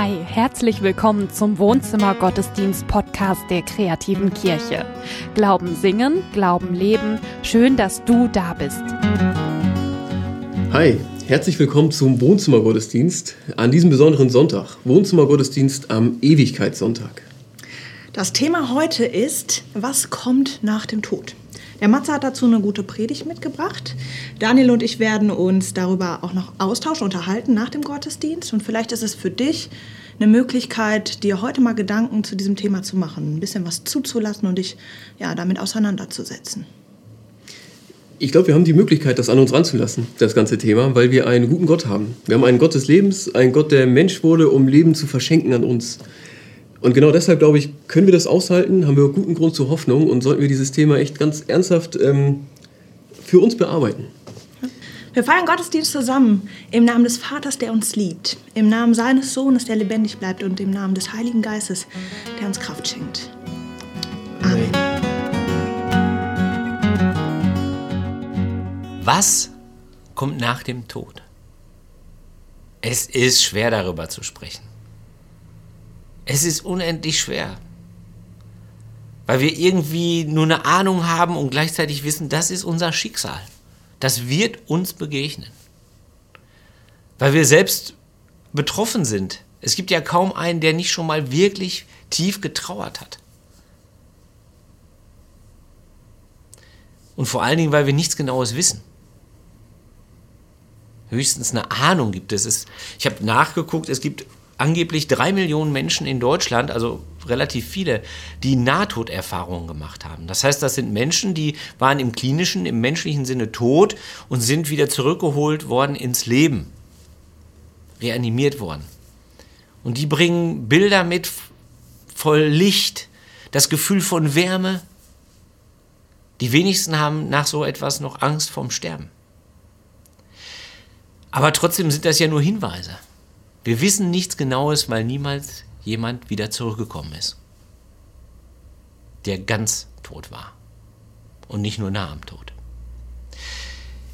Hi, herzlich willkommen zum Wohnzimmer Gottesdienst Podcast der kreativen Kirche. Glauben singen, Glauben leben. Schön, dass du da bist. Hi, herzlich willkommen zum Wohnzimmer Gottesdienst an diesem besonderen Sonntag. Wohnzimmer Gottesdienst am Ewigkeitssonntag. Das Thema heute ist, was kommt nach dem Tod? Der Matze hat dazu eine gute Predigt mitgebracht. Daniel und ich werden uns darüber auch noch austauschen, unterhalten nach dem Gottesdienst. Und vielleicht ist es für dich eine Möglichkeit, dir heute mal Gedanken zu diesem Thema zu machen, ein bisschen was zuzulassen und dich ja, damit auseinanderzusetzen. Ich glaube, wir haben die Möglichkeit, das an uns ranzulassen, das ganze Thema, weil wir einen guten Gott haben. Wir haben einen Gott des Lebens, einen Gott, der Mensch wurde, um Leben zu verschenken an uns. Und genau deshalb, glaube ich, können wir das aushalten, haben wir guten Grund zur Hoffnung und sollten wir dieses Thema echt ganz ernsthaft ähm, für uns bearbeiten. Wir feiern Gottesdienst zusammen im Namen des Vaters, der uns liebt, im Namen seines Sohnes, der lebendig bleibt und im Namen des Heiligen Geistes, der uns Kraft schenkt. Amen. Was kommt nach dem Tod? Es ist schwer darüber zu sprechen. Es ist unendlich schwer. Weil wir irgendwie nur eine Ahnung haben und gleichzeitig wissen, das ist unser Schicksal. Das wird uns begegnen. Weil wir selbst betroffen sind. Es gibt ja kaum einen, der nicht schon mal wirklich tief getrauert hat. Und vor allen Dingen, weil wir nichts Genaues wissen. Höchstens eine Ahnung gibt es. ich habe nachgeguckt, es gibt angeblich drei Millionen Menschen in Deutschland, also relativ viele, die Nahtoderfahrungen gemacht haben. Das heißt, das sind Menschen, die waren im klinischen, im menschlichen Sinne tot und sind wieder zurückgeholt worden ins Leben, reanimiert worden. Und die bringen Bilder mit voll Licht, das Gefühl von Wärme. Die wenigsten haben nach so etwas noch Angst vorm Sterben. Aber trotzdem sind das ja nur Hinweise. Wir wissen nichts Genaues, weil niemals jemand wieder zurückgekommen ist, der ganz tot war und nicht nur nah am Tod.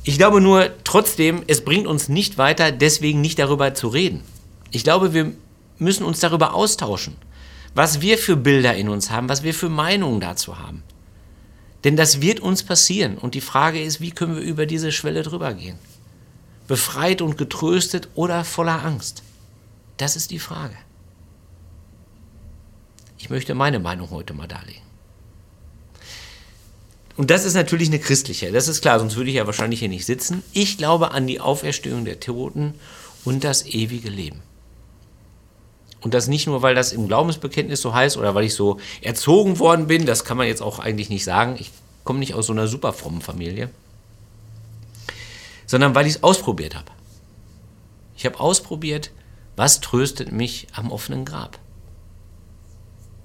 Ich glaube nur trotzdem, es bringt uns nicht weiter, deswegen nicht darüber zu reden. Ich glaube, wir müssen uns darüber austauschen, was wir für Bilder in uns haben, was wir für Meinungen dazu haben. Denn das wird uns passieren und die Frage ist, wie können wir über diese Schwelle drüber gehen? Befreit und getröstet oder voller Angst? Das ist die Frage. Ich möchte meine Meinung heute mal darlegen. Und das ist natürlich eine christliche, das ist klar, sonst würde ich ja wahrscheinlich hier nicht sitzen. Ich glaube an die Auferstehung der Toten und das ewige Leben. Und das nicht nur, weil das im Glaubensbekenntnis so heißt oder weil ich so erzogen worden bin, das kann man jetzt auch eigentlich nicht sagen. Ich komme nicht aus so einer super frommen Familie, sondern weil ich es ausprobiert habe. Ich habe ausprobiert, was tröstet mich am offenen Grab?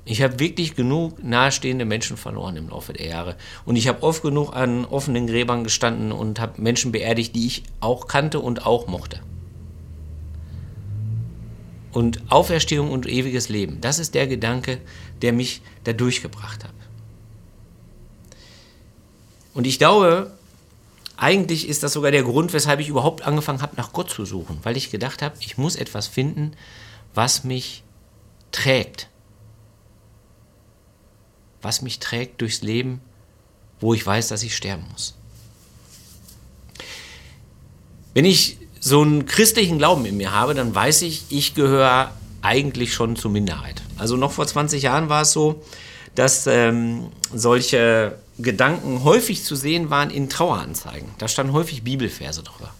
Ich habe wirklich genug nahestehende Menschen verloren im Laufe der Jahre. Und ich habe oft genug an offenen Gräbern gestanden und habe Menschen beerdigt, die ich auch kannte und auch mochte. Und Auferstehung und ewiges Leben, das ist der Gedanke, der mich da durchgebracht hat. Und ich glaube, eigentlich ist das sogar der Grund, weshalb ich überhaupt angefangen habe, nach Gott zu suchen, weil ich gedacht habe, ich muss etwas finden, was mich trägt. Was mich trägt durchs Leben, wo ich weiß, dass ich sterben muss. Wenn ich so einen christlichen Glauben in mir habe, dann weiß ich, ich gehöre eigentlich schon zur Minderheit. Also noch vor 20 Jahren war es so, dass ähm, solche Gedanken häufig zu sehen waren in Traueranzeigen. Da standen häufig Bibelverse drüber.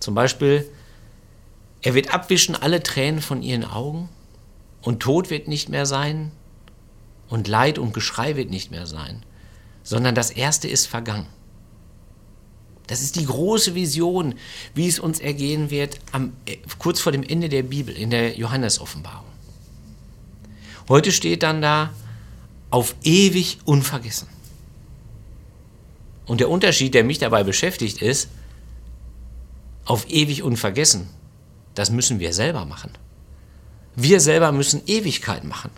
Zum Beispiel, er wird abwischen alle Tränen von ihren Augen und Tod wird nicht mehr sein und Leid und Geschrei wird nicht mehr sein, sondern das Erste ist vergangen. Das ist die große Vision, wie es uns ergehen wird, am, äh, kurz vor dem Ende der Bibel, in der Johannesoffenbarung. Heute steht dann da, auf ewig unvergessen. Und der Unterschied, der mich dabei beschäftigt, ist, auf ewig unvergessen, das müssen wir selber machen. Wir selber müssen Ewigkeit machen.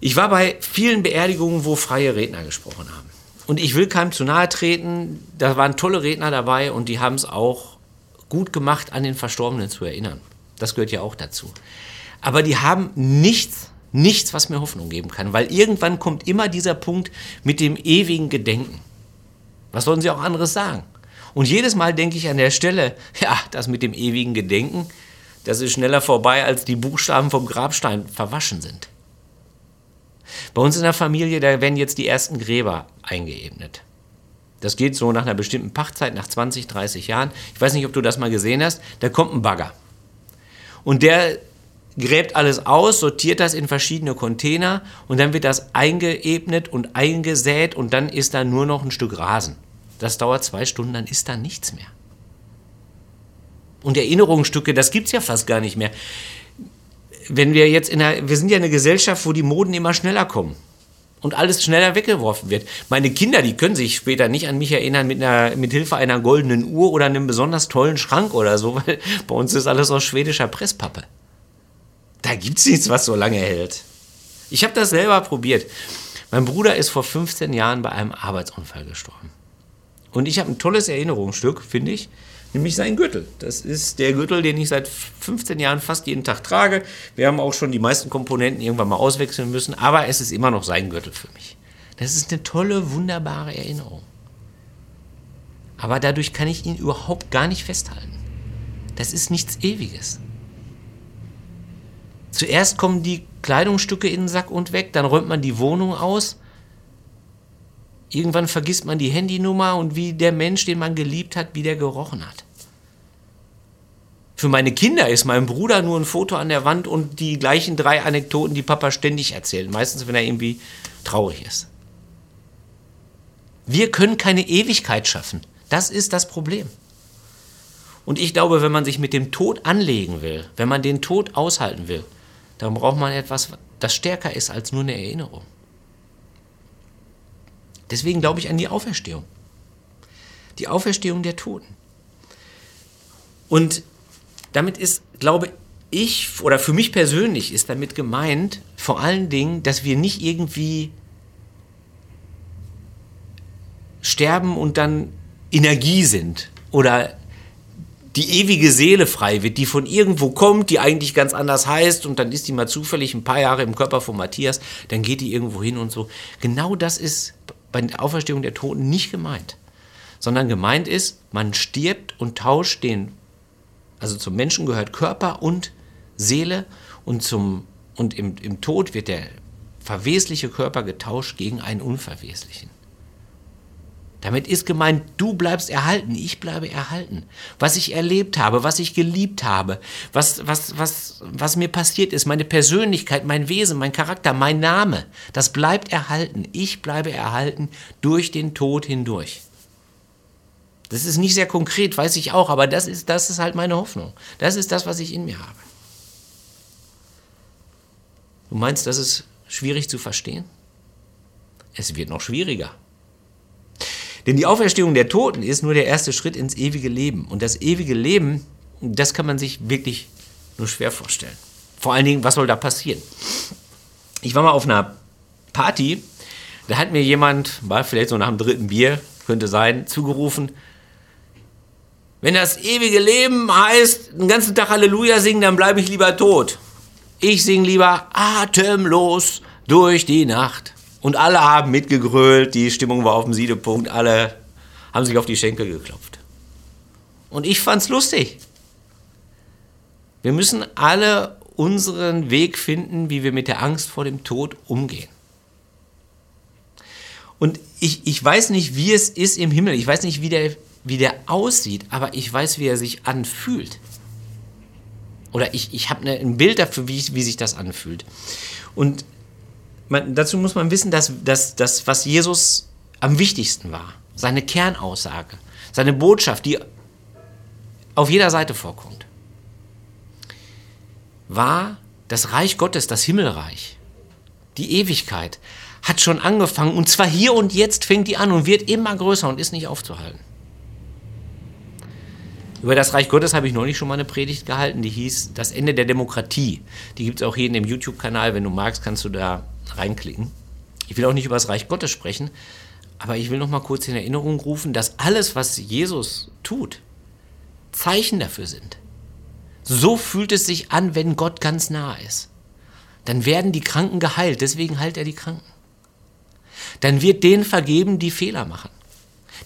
Ich war bei vielen Beerdigungen, wo freie Redner gesprochen haben. Und ich will keinem zu nahe treten, da waren tolle Redner dabei und die haben es auch gut gemacht, an den Verstorbenen zu erinnern. Das gehört ja auch dazu. Aber die haben nichts, nichts, was mir Hoffnung geben kann, weil irgendwann kommt immer dieser Punkt mit dem ewigen Gedenken. Was sollen sie auch anderes sagen? Und jedes Mal denke ich an der Stelle, ja, das mit dem ewigen Gedenken, das ist schneller vorbei, als die Buchstaben vom Grabstein verwaschen sind. Bei uns in der Familie, da werden jetzt die ersten Gräber eingeebnet. Das geht so nach einer bestimmten Pachtzeit, nach 20, 30 Jahren. Ich weiß nicht, ob du das mal gesehen hast. Da kommt ein Bagger. Und der gräbt alles aus, sortiert das in verschiedene Container und dann wird das eingeebnet und eingesät und dann ist da nur noch ein Stück Rasen. Das dauert zwei Stunden, dann ist da nichts mehr. Und Erinnerungsstücke, das gibt es ja fast gar nicht mehr. Wenn wir jetzt in einer, wir sind ja eine Gesellschaft, wo die Moden immer schneller kommen und alles schneller weggeworfen wird. Meine Kinder, die können sich später nicht an mich erinnern mit, einer, mit Hilfe einer goldenen Uhr oder einem besonders tollen Schrank oder so, weil bei uns ist alles aus schwedischer Presspappe. Da gibt es nichts, was so lange hält. Ich habe das selber probiert. Mein Bruder ist vor 15 Jahren bei einem Arbeitsunfall gestorben. Und ich habe ein tolles Erinnerungsstück, finde ich, nämlich sein Gürtel. Das ist der Gürtel, den ich seit 15 Jahren fast jeden Tag trage. Wir haben auch schon die meisten Komponenten irgendwann mal auswechseln müssen, aber es ist immer noch sein Gürtel für mich. Das ist eine tolle, wunderbare Erinnerung. Aber dadurch kann ich ihn überhaupt gar nicht festhalten. Das ist nichts Ewiges. Zuerst kommen die Kleidungsstücke in den Sack und weg, dann räumt man die Wohnung aus. Irgendwann vergisst man die Handynummer und wie der Mensch, den man geliebt hat, wie der gerochen hat. Für meine Kinder ist mein Bruder nur ein Foto an der Wand und die gleichen drei Anekdoten, die Papa ständig erzählt. Meistens, wenn er irgendwie traurig ist. Wir können keine Ewigkeit schaffen. Das ist das Problem. Und ich glaube, wenn man sich mit dem Tod anlegen will, wenn man den Tod aushalten will, dann braucht man etwas, das stärker ist als nur eine Erinnerung. Deswegen glaube ich an die Auferstehung. Die Auferstehung der Toten. Und damit ist, glaube ich, oder für mich persönlich ist damit gemeint, vor allen Dingen, dass wir nicht irgendwie sterben und dann Energie sind oder die ewige Seele frei wird, die von irgendwo kommt, die eigentlich ganz anders heißt und dann ist die mal zufällig ein paar Jahre im Körper von Matthias, dann geht die irgendwo hin und so. Genau das ist bei der Auferstehung der Toten nicht gemeint, sondern gemeint ist, man stirbt und tauscht den, also zum Menschen gehört Körper und Seele und, zum, und im, im Tod wird der verwesliche Körper getauscht gegen einen unverweslichen. Damit ist gemeint, du bleibst erhalten, ich bleibe erhalten. Was ich erlebt habe, was ich geliebt habe, was, was, was, was mir passiert ist, meine Persönlichkeit, mein Wesen, mein Charakter, mein Name, das bleibt erhalten. Ich bleibe erhalten durch den Tod hindurch. Das ist nicht sehr konkret, weiß ich auch, aber das ist, das ist halt meine Hoffnung. Das ist das, was ich in mir habe. Du meinst, das ist schwierig zu verstehen? Es wird noch schwieriger. Denn die Auferstehung der Toten ist nur der erste Schritt ins ewige Leben. Und das ewige Leben, das kann man sich wirklich nur schwer vorstellen. Vor allen Dingen, was soll da passieren? Ich war mal auf einer Party, da hat mir jemand, war vielleicht so nach dem dritten Bier, könnte sein, zugerufen, wenn das ewige Leben heißt, den ganzen Tag Halleluja singen, dann bleibe ich lieber tot. Ich singe lieber atemlos durch die Nacht. Und alle haben mitgegrölt, die Stimmung war auf dem Siedepunkt, alle haben sich auf die Schenkel geklopft. Und ich fand's lustig. Wir müssen alle unseren Weg finden, wie wir mit der Angst vor dem Tod umgehen. Und ich, ich weiß nicht, wie es ist im Himmel. Ich weiß nicht, wie der, wie der aussieht, aber ich weiß, wie er sich anfühlt. Oder ich, ich habe ne, ein Bild dafür, wie, wie sich das anfühlt. Und man, dazu muss man wissen, dass, dass das, was Jesus am wichtigsten war, seine Kernaussage, seine Botschaft, die auf jeder Seite vorkommt, war das Reich Gottes, das Himmelreich, die Ewigkeit, hat schon angefangen und zwar hier und jetzt fängt die an und wird immer größer und ist nicht aufzuhalten. Über das Reich Gottes habe ich neulich schon mal eine Predigt gehalten, die hieß Das Ende der Demokratie. Die gibt es auch hier in dem YouTube-Kanal. Wenn du magst, kannst du da reinklicken. Ich will auch nicht über das Reich Gottes sprechen, aber ich will noch mal kurz in Erinnerung rufen, dass alles, was Jesus tut, Zeichen dafür sind. So fühlt es sich an, wenn Gott ganz nah ist. Dann werden die Kranken geheilt, deswegen heilt er die Kranken. Dann wird denen vergeben, die Fehler machen.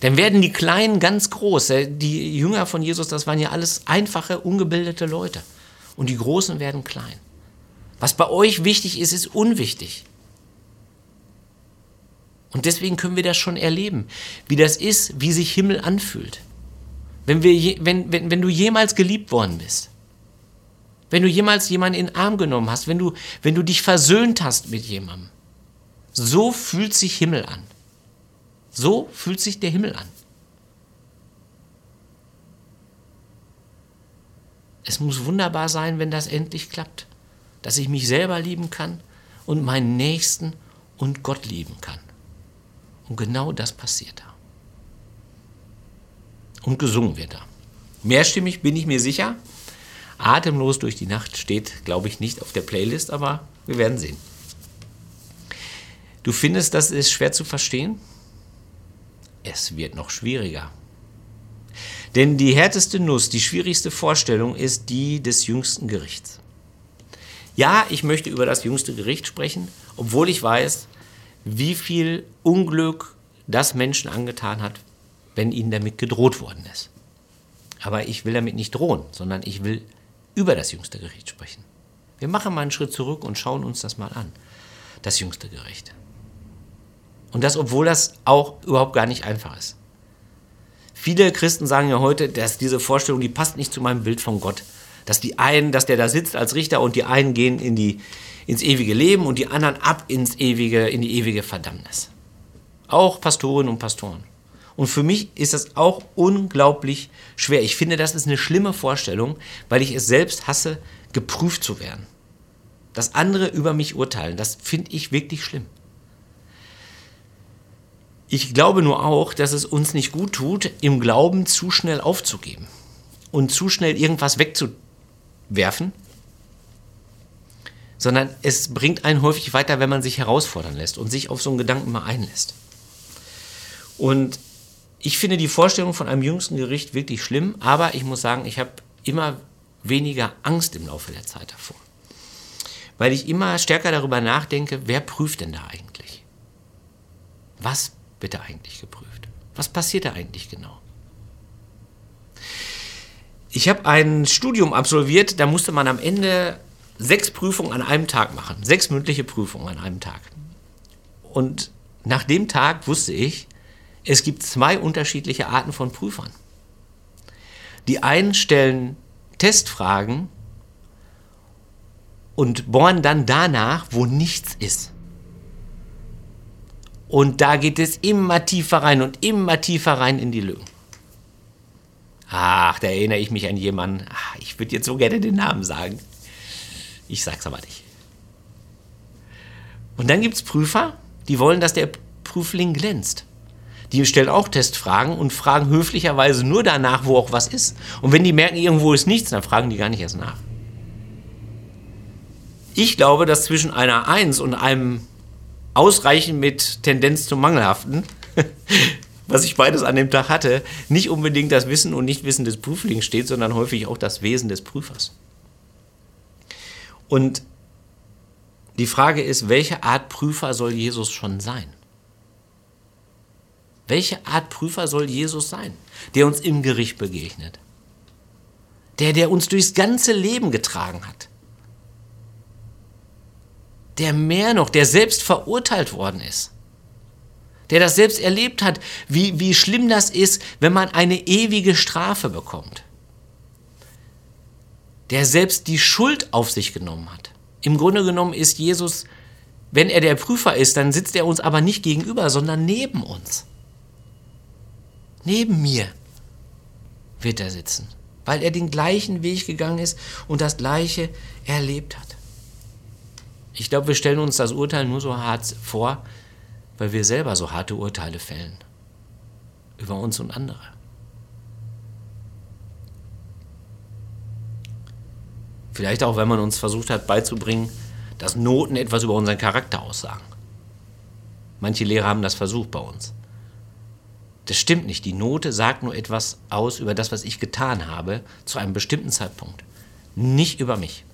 Dann werden die Kleinen ganz groß. Die Jünger von Jesus, das waren ja alles einfache, ungebildete Leute. Und die Großen werden klein. Was bei euch wichtig ist, ist unwichtig. Und deswegen können wir das schon erleben, wie das ist, wie sich Himmel anfühlt. Wenn, wir, wenn, wenn, wenn du jemals geliebt worden bist, wenn du jemals jemanden in den Arm genommen hast, wenn du, wenn du dich versöhnt hast mit jemandem, so fühlt sich Himmel an. So fühlt sich der Himmel an. Es muss wunderbar sein, wenn das endlich klappt, dass ich mich selber lieben kann und meinen Nächsten und Gott lieben kann. Und genau das passiert da. Und gesungen wird da. Mehrstimmig bin ich mir sicher. Atemlos durch die Nacht steht, glaube ich, nicht auf der Playlist, aber wir werden sehen. Du findest, das ist schwer zu verstehen? Es wird noch schwieriger. Denn die härteste Nuss, die schwierigste Vorstellung ist die des jüngsten Gerichts. Ja, ich möchte über das jüngste Gericht sprechen, obwohl ich weiß, wie viel Unglück das Menschen angetan hat, wenn ihnen damit gedroht worden ist. Aber ich will damit nicht drohen, sondern ich will über das jüngste Gericht sprechen. Wir machen mal einen Schritt zurück und schauen uns das mal an. Das jüngste Gericht. Und das, obwohl das auch überhaupt gar nicht einfach ist. Viele Christen sagen ja heute, dass diese Vorstellung, die passt nicht zu meinem Bild von Gott. Dass die einen, dass der da sitzt als Richter und die einen gehen in die, ins ewige Leben und die anderen ab ins ewige, in die ewige Verdammnis. Auch Pastorinnen und Pastoren. Und für mich ist das auch unglaublich schwer. Ich finde, das ist eine schlimme Vorstellung, weil ich es selbst hasse, geprüft zu werden. Dass andere über mich urteilen, das finde ich wirklich schlimm. Ich glaube nur auch, dass es uns nicht gut tut, im Glauben zu schnell aufzugeben und zu schnell irgendwas wegzuwerfen, sondern es bringt einen häufig weiter, wenn man sich herausfordern lässt und sich auf so einen Gedanken mal einlässt. Und ich finde die Vorstellung von einem jüngsten Gericht wirklich schlimm, aber ich muss sagen, ich habe immer weniger Angst im Laufe der Zeit davor. Weil ich immer stärker darüber nachdenke, wer prüft denn da eigentlich? Was wird da eigentlich geprüft? Was passiert da eigentlich genau? Ich habe ein Studium absolviert, da musste man am Ende sechs Prüfungen an einem Tag machen. Sechs mündliche Prüfungen an einem Tag. Und nach dem Tag wusste ich, es gibt zwei unterschiedliche Arten von Prüfern. Die einen stellen Testfragen und bohren dann danach, wo nichts ist. Und da geht es immer tiefer rein und immer tiefer rein in die Lügen. Ach, da erinnere ich mich an jemanden. Ach, ich würde jetzt so gerne den Namen sagen. Ich sag's aber nicht. Und dann gibt es Prüfer, die wollen, dass der Prüfling glänzt. Die stellen auch Testfragen und fragen höflicherweise nur danach, wo auch was ist. Und wenn die merken, irgendwo ist nichts, dann fragen die gar nicht erst nach. Ich glaube, dass zwischen einer Eins und einem Ausreichen mit Tendenz zum Mangelhaften, was ich beides an dem Tag hatte, nicht unbedingt das Wissen und Nichtwissen des Prüflings steht, sondern häufig auch das Wesen des Prüfers. Und die Frage ist, welche Art Prüfer soll Jesus schon sein? Welche Art Prüfer soll Jesus sein, der uns im Gericht begegnet? Der, der uns durchs ganze Leben getragen hat. Der mehr noch, der selbst verurteilt worden ist. Der das selbst erlebt hat, wie, wie schlimm das ist, wenn man eine ewige Strafe bekommt. Der selbst die Schuld auf sich genommen hat. Im Grunde genommen ist Jesus, wenn er der Prüfer ist, dann sitzt er uns aber nicht gegenüber, sondern neben uns. Neben mir wird er sitzen, weil er den gleichen Weg gegangen ist und das gleiche erlebt hat. Ich glaube, wir stellen uns das Urteil nur so hart vor, weil wir selber so harte Urteile fällen über uns und andere. Vielleicht auch, wenn man uns versucht hat beizubringen, dass Noten etwas über unseren Charakter aussagen. Manche Lehrer haben das versucht bei uns. Das stimmt nicht. Die Note sagt nur etwas aus über das, was ich getan habe, zu einem bestimmten Zeitpunkt. nicht über mich.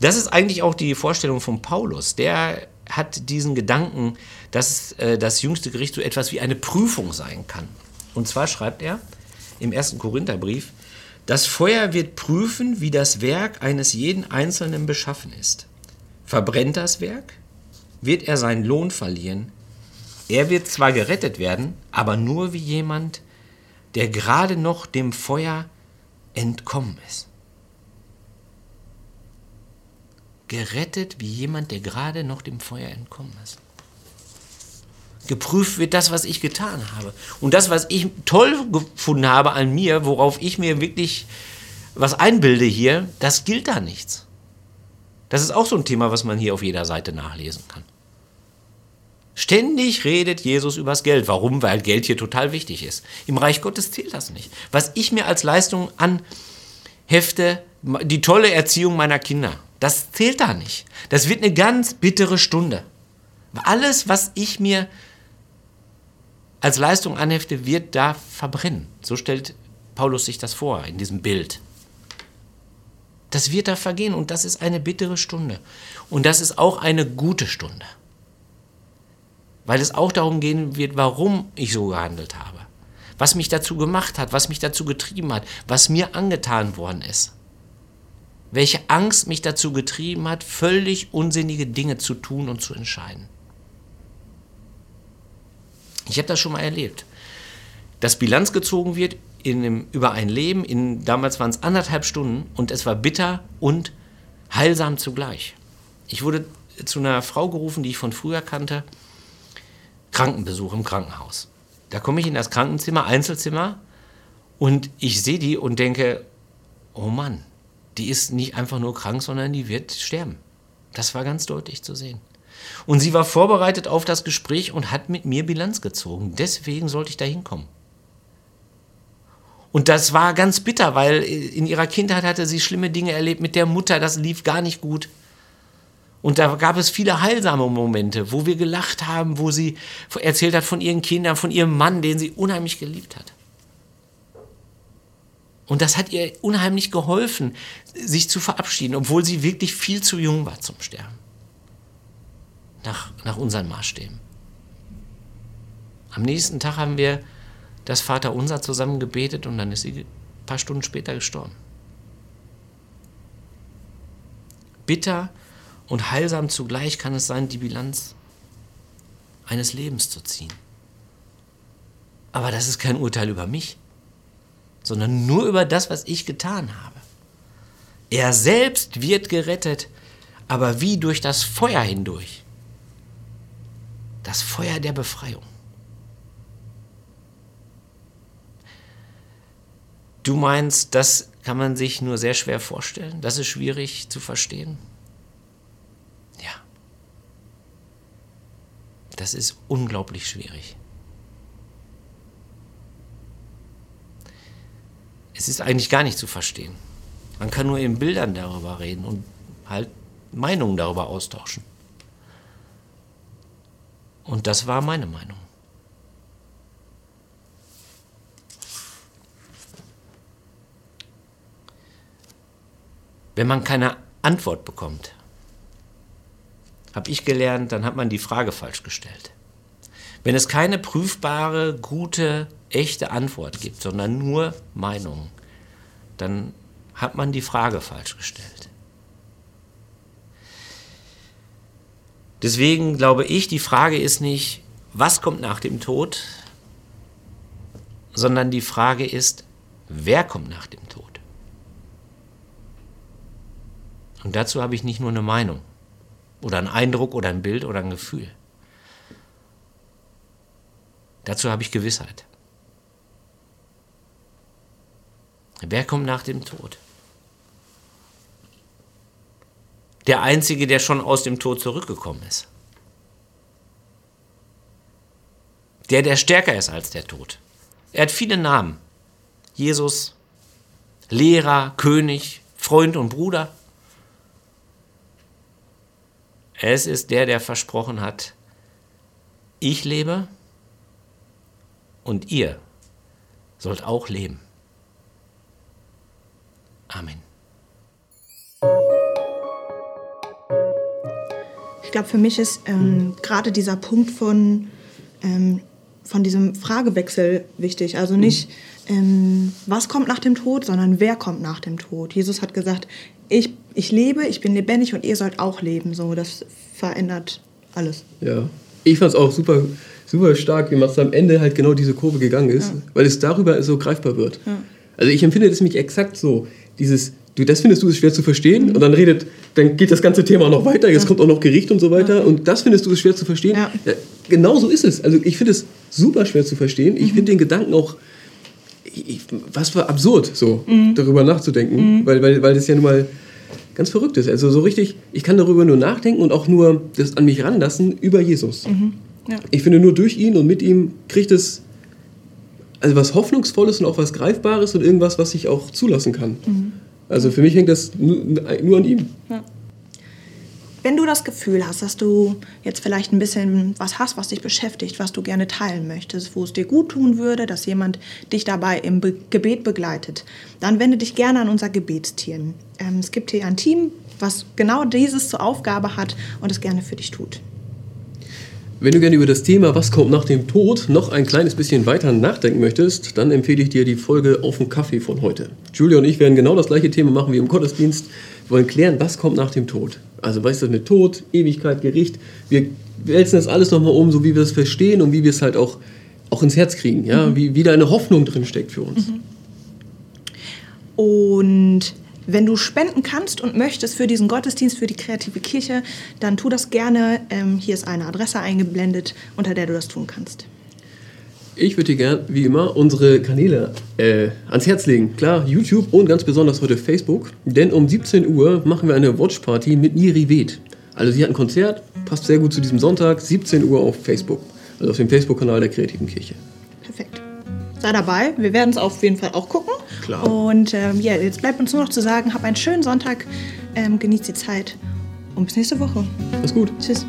Das ist eigentlich auch die Vorstellung von Paulus. Der hat diesen Gedanken, dass äh, das jüngste Gericht so etwas wie eine Prüfung sein kann. Und zwar schreibt er im ersten Korintherbrief, das Feuer wird prüfen, wie das Werk eines jeden Einzelnen beschaffen ist. Verbrennt das Werk, wird er seinen Lohn verlieren. Er wird zwar gerettet werden, aber nur wie jemand, der gerade noch dem Feuer entkommen ist. Gerettet wie jemand, der gerade noch dem Feuer entkommen ist. Geprüft wird das, was ich getan habe. Und das, was ich toll gefunden habe an mir, worauf ich mir wirklich was einbilde hier, das gilt da nichts. Das ist auch so ein Thema, was man hier auf jeder Seite nachlesen kann. Ständig redet Jesus übers Geld. Warum? Weil Geld hier total wichtig ist. Im Reich Gottes zählt das nicht. Was ich mir als Leistung anhefte, die tolle Erziehung meiner Kinder, das zählt da nicht. Das wird eine ganz bittere Stunde. Alles, was ich mir als Leistung anhefte, wird da verbrennen. So stellt Paulus sich das vor in diesem Bild. Das wird da vergehen und das ist eine bittere Stunde. Und das ist auch eine gute Stunde. Weil es auch darum gehen wird, warum ich so gehandelt habe. Was mich dazu gemacht hat, was mich dazu getrieben hat, was mir angetan worden ist. Welche Angst mich dazu getrieben hat, völlig unsinnige Dinge zu tun und zu entscheiden. Ich habe das schon mal erlebt. Dass Bilanz gezogen wird in einem, über ein Leben, in, damals waren es anderthalb Stunden und es war bitter und heilsam zugleich. Ich wurde zu einer Frau gerufen, die ich von früher kannte, Krankenbesuch im Krankenhaus. Da komme ich in das Krankenzimmer, Einzelzimmer, und ich sehe die und denke, oh Mann, die ist nicht einfach nur krank, sondern die wird sterben. Das war ganz deutlich zu sehen. Und sie war vorbereitet auf das Gespräch und hat mit mir Bilanz gezogen. Deswegen sollte ich da hinkommen. Und das war ganz bitter, weil in ihrer Kindheit hatte sie schlimme Dinge erlebt mit der Mutter, das lief gar nicht gut. Und da gab es viele heilsame Momente, wo wir gelacht haben, wo sie erzählt hat von ihren Kindern, von ihrem Mann, den sie unheimlich geliebt hat. Und das hat ihr unheimlich geholfen, sich zu verabschieden, obwohl sie wirklich viel zu jung war zum Sterben nach, nach unseren Maßstäben. Am nächsten Tag haben wir das Vaterunser zusammen gebetet und dann ist sie ein paar Stunden später gestorben. Bitter und heilsam zugleich kann es sein, die Bilanz eines Lebens zu ziehen. Aber das ist kein Urteil über mich, sondern nur über das, was ich getan habe. Er selbst wird gerettet, aber wie durch das Feuer hindurch das Feuer der Befreiung. Du meinst, das kann man sich nur sehr schwer vorstellen? Das ist schwierig zu verstehen? Ja. Das ist unglaublich schwierig. Es ist eigentlich gar nicht zu verstehen. Man kann nur in Bildern darüber reden und halt Meinungen darüber austauschen. Und das war meine Meinung. Wenn man keine Antwort bekommt, habe ich gelernt, dann hat man die Frage falsch gestellt. Wenn es keine prüfbare, gute, echte Antwort gibt, sondern nur Meinungen, dann hat man die Frage falsch gestellt. Deswegen glaube ich, die Frage ist nicht, was kommt nach dem Tod, sondern die Frage ist, wer kommt nach dem Tod? Und dazu habe ich nicht nur eine Meinung oder einen Eindruck oder ein Bild oder ein Gefühl. Dazu habe ich Gewissheit. Wer kommt nach dem Tod? Der Einzige, der schon aus dem Tod zurückgekommen ist. Der, der stärker ist als der Tod. Er hat viele Namen. Jesus, Lehrer, König, Freund und Bruder. Es ist der, der versprochen hat, ich lebe und ihr sollt auch leben. Amen. Glaube, für mich ist ähm, gerade dieser Punkt von, ähm, von diesem Fragewechsel wichtig. Also nicht, ähm, was kommt nach dem Tod, sondern wer kommt nach dem Tod. Jesus hat gesagt, ich, ich lebe, ich bin lebendig und ihr sollt auch leben. So, das verändert alles. Ja, ich fand es auch super, super stark, wie man es am Ende halt genau diese Kurve gegangen ist, Ja. weil es darüber so greifbar wird. Ja. Also ich empfinde das nämlich exakt so, dieses, du, das findest du ist schwer zu verstehen und dann redet, dann geht das ganze Thema noch weiter, jetzt kommt auch noch Gericht und so weiter und das findest du ist schwer zu verstehen. Ja. genau so ist es. Also ich finde es super schwer zu verstehen. Ich finde den Gedanken auch, ich, was für absurd, so darüber nachzudenken, weil, weil, weil das ja nun mal ganz verrückt ist. Also so richtig, ich kann darüber nur nachdenken und auch nur das an mich ranlassen über Jesus. Ja. Ich finde, nur durch ihn und mit ihm kriegt es also was Hoffnungsvolles und auch was Greifbares und irgendwas, was ich auch zulassen kann. Also für mich hängt das nur, an ihm. Wenn du das Gefühl hast, dass du jetzt vielleicht ein bisschen was hast, was dich beschäftigt, was du gerne teilen möchtest, wo es dir gut tun würde, dass jemand dich dabei im Be Gebet begleitet, dann wende dich gerne an unser Gebetsteam. Ähm, es gibt hier ein Team, was genau dieses zur Aufgabe hat und es gerne für dich tut. Wenn du gerne über das Thema Was kommt nach dem Tod noch ein kleines bisschen weiter nachdenken möchtest, dann empfehle ich dir die Folge Auf dem Kaffee von heute. Julia und ich werden genau das gleiche Thema machen wie im Gottesdienst. Wir wollen klären, was kommt nach dem Tod. Also weißt du, mit Tod, Ewigkeit, Gericht. Wir wälzen das alles nochmal um, so wie wir es verstehen und wie wir es halt auch, auch ins Herz kriegen. Ja? Wie, wie da eine Hoffnung drin steckt für uns. Und wenn du spenden kannst und möchtest für diesen Gottesdienst, für die kreative Kirche, dann tu das gerne. Ähm, hier ist eine Adresse eingeblendet, unter der du das tun kannst. Ich würde dir gern, wie immer, unsere Kanäle äh, ans Herz legen. Klar, YouTube und ganz besonders heute Facebook. Denn um 17 Uhr machen wir eine Watchparty mit Niri Ved. Also sie hat ein Konzert, passt sehr gut zu diesem Sonntag, 17 Uhr auf Facebook. Also auf dem Facebook-Kanal der Kreativen Kirche. Perfekt. Sei dabei. Wir werden es auf jeden Fall auch gucken. Klar. Und ähm, ja, jetzt bleibt uns nur noch zu sagen, hab einen schönen Sonntag, ähm, genießt die Zeit und bis nächste Woche. Mach's gut. Tschüss.